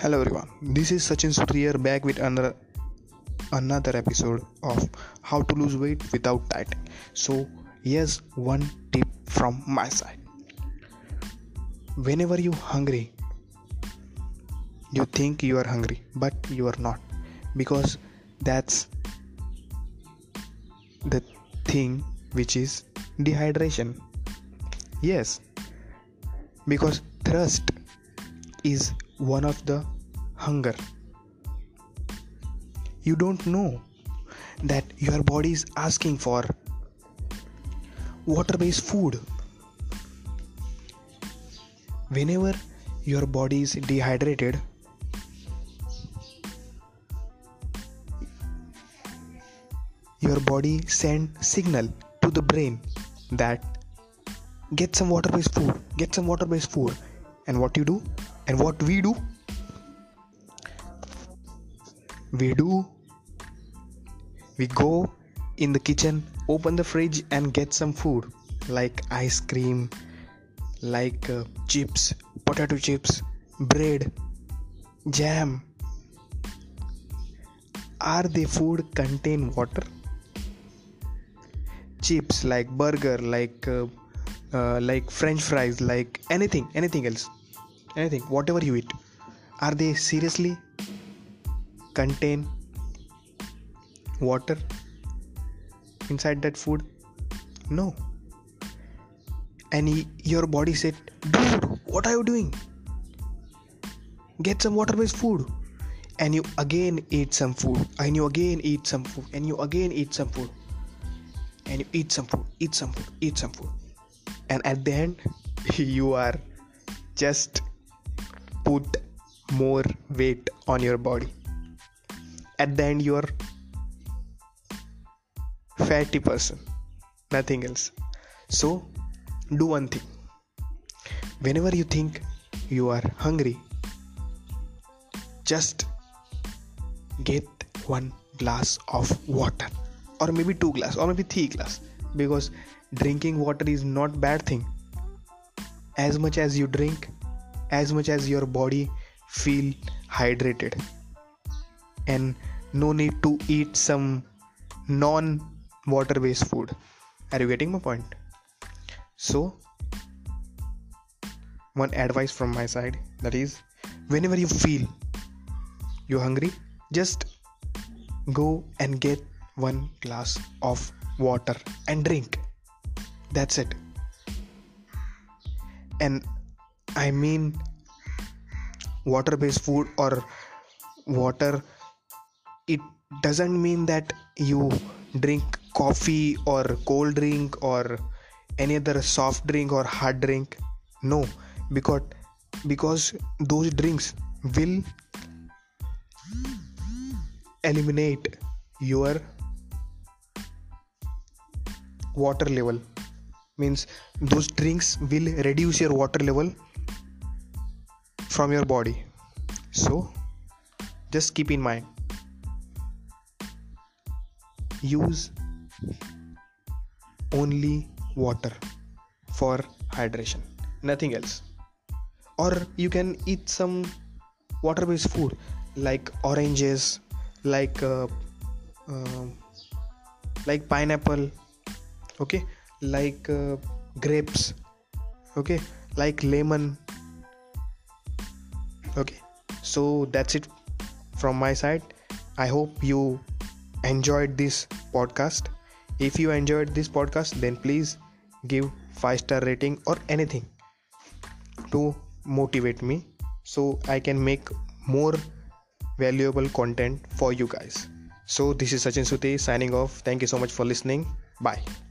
Hello everyone, this is Sachin Sutrier back with another another episode of how to lose weight without dieting. So here's one tip from my side. Whenever you hungry, you think you are hungry, but you are not because that's the thing which is dehydration. Yes, because thirst is one of the hunger. You don't know that your body is asking for water based food. Whenever your body is dehydrated your body send signal to the brain that get some water based food get some water based food. And what you do and what we do? We do. We go in the kitchen open the fridge and get some food like ice cream like uh, chips potato chips bread jam. Are the food contain water? Chips like burger like uh, uh, like french fries like anything anything else anything whatever you eat are they seriously contain water inside that food? No. And your body said dude what are you doing? Get some water based food. And you again eat some food and you again eat some food and you again eat some food. And you eat some food eat some food eat some food. And at the end you are just put more weight on your body. At the end you are fatty person. Nothing else. So do one thing. Whenever you think you are hungry just get one glass of water. Or maybe two glass or maybe three glass. Because drinking water is not bad thing. As much as you drink as much as your body feel hydrated. And no need to eat some non water based food. Are you getting my point? So one advice from my side that is whenever you feel you're hungry just go and get one glass of water and drink. That's it. And I mean water based food or water it doesn't mean that you drink coffee or cold drink or any other soft drink or hard drink. No because because those drinks will eliminate your water level. Means those drinks will reduce your water level from your body. So just keep in mind use only water for hydration nothing else. Or you can eat some water based food like oranges like uh, uh, like pineapple okay? Like uh, grapes okay? Like lemon okay. So that's it from my side. I hope you enjoyed this podcast. If you enjoyed this podcast then please give 5 star rating or anything to motivate me so i can make more valuable content for you guys. So this is sachin sute signing off. Thank you so much for listening. Bye